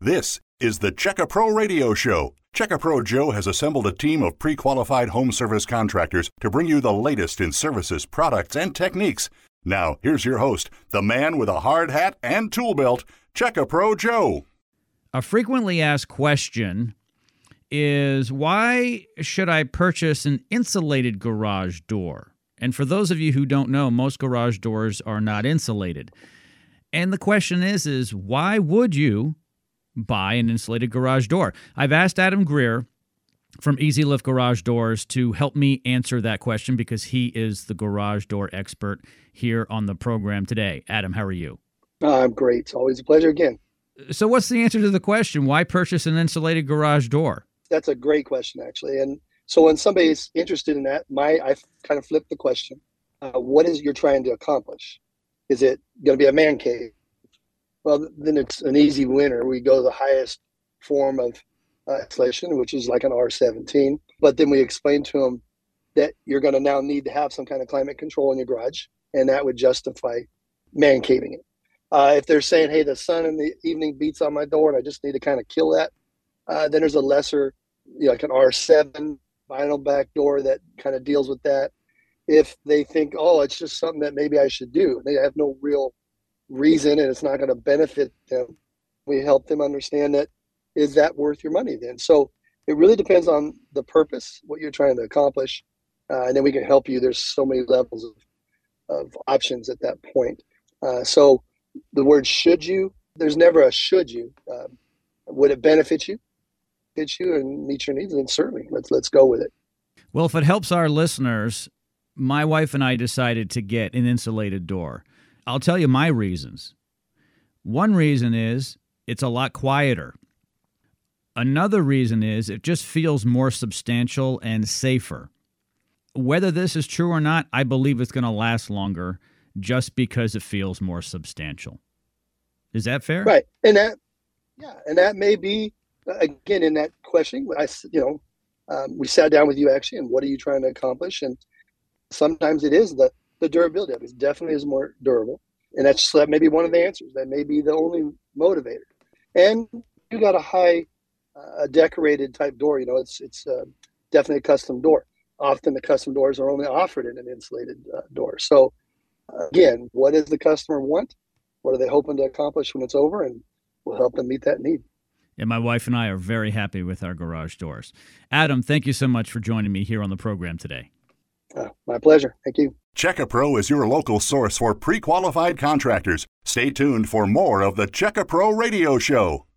This is the Check a Pro Radio Show. Check a Pro Joe has assembled a team of pre qualified home service contractors to bring you the latest in services, products, and techniques. Now, here's your host, the man with a hard hat and tool belt, Check a Pro Joe. A frequently asked question is why should I purchase an insulated garage door? And for those of you who don't know, most garage doors are not insulated. And the question is is why would you buy an insulated garage door? I've asked Adam Greer from EZ Lift Garage Doors to help me answer that question because he is the garage door expert here on the program today. Adam, how are you? I'm great. It's always a pleasure again. So, what's the answer to the question? Why purchase an insulated garage door? That's a great question, actually. And so, when somebody's interested in that, my I kind of flipped the question: uh, What is you're trying to accomplish? Is it going to be a man cave? Well, then it's an easy winner. We go the highest form of uh, insulation, which is like an R17. But then we explain to them that you're going to now need to have some kind of climate control in your garage, and that would justify man caving it. Uh, if they're saying, "Hey, the sun in the evening beats on my door, and I just need to kind of kill that," uh, then there's a lesser, you know, like an R7 vinyl back door that kind of deals with that. If they think, "Oh, it's just something that maybe I should do," they have no real reason, and it's not going to benefit them. We help them understand that is that worth your money then? So it really depends on the purpose, what you're trying to accomplish, uh, and then we can help you. There's so many levels of, of options at that point. Uh, so the word should you, there's never a should you. Um, would it benefit you, fit you, and meet your needs? Then certainly, let's let's go with it. Well, if it helps our listeners, my wife and I decided to get an insulated door. I'll tell you my reasons. One reason is it's a lot quieter. Another reason is it just feels more substantial and safer. Whether this is true or not, I believe it's going to last longer just because it feels more substantial. Is that fair? Right. And that, yeah, and that may be again in that question. I, you know, um, we sat down with you actually, and what are you trying to accomplish? And sometimes it is the the durability of it. It definitely is more durable, and that's that may be one of the answers. That may be the only motivator. And you got a high, uh, decorated type door. You know, it's it's uh, definitely a custom door. Often the custom doors are only offered in an insulated uh, door. So again, what does the customer want? What are they hoping to accomplish when it's over? And we'll help them meet that need. And my wife and I are very happy with our garage doors. Adam, thank you so much for joining me here on the program today. My pleasure. Thank you. Check a Pro is your local source for pre qualified contractors. Stay tuned for more of the Check a Pro Radio Show.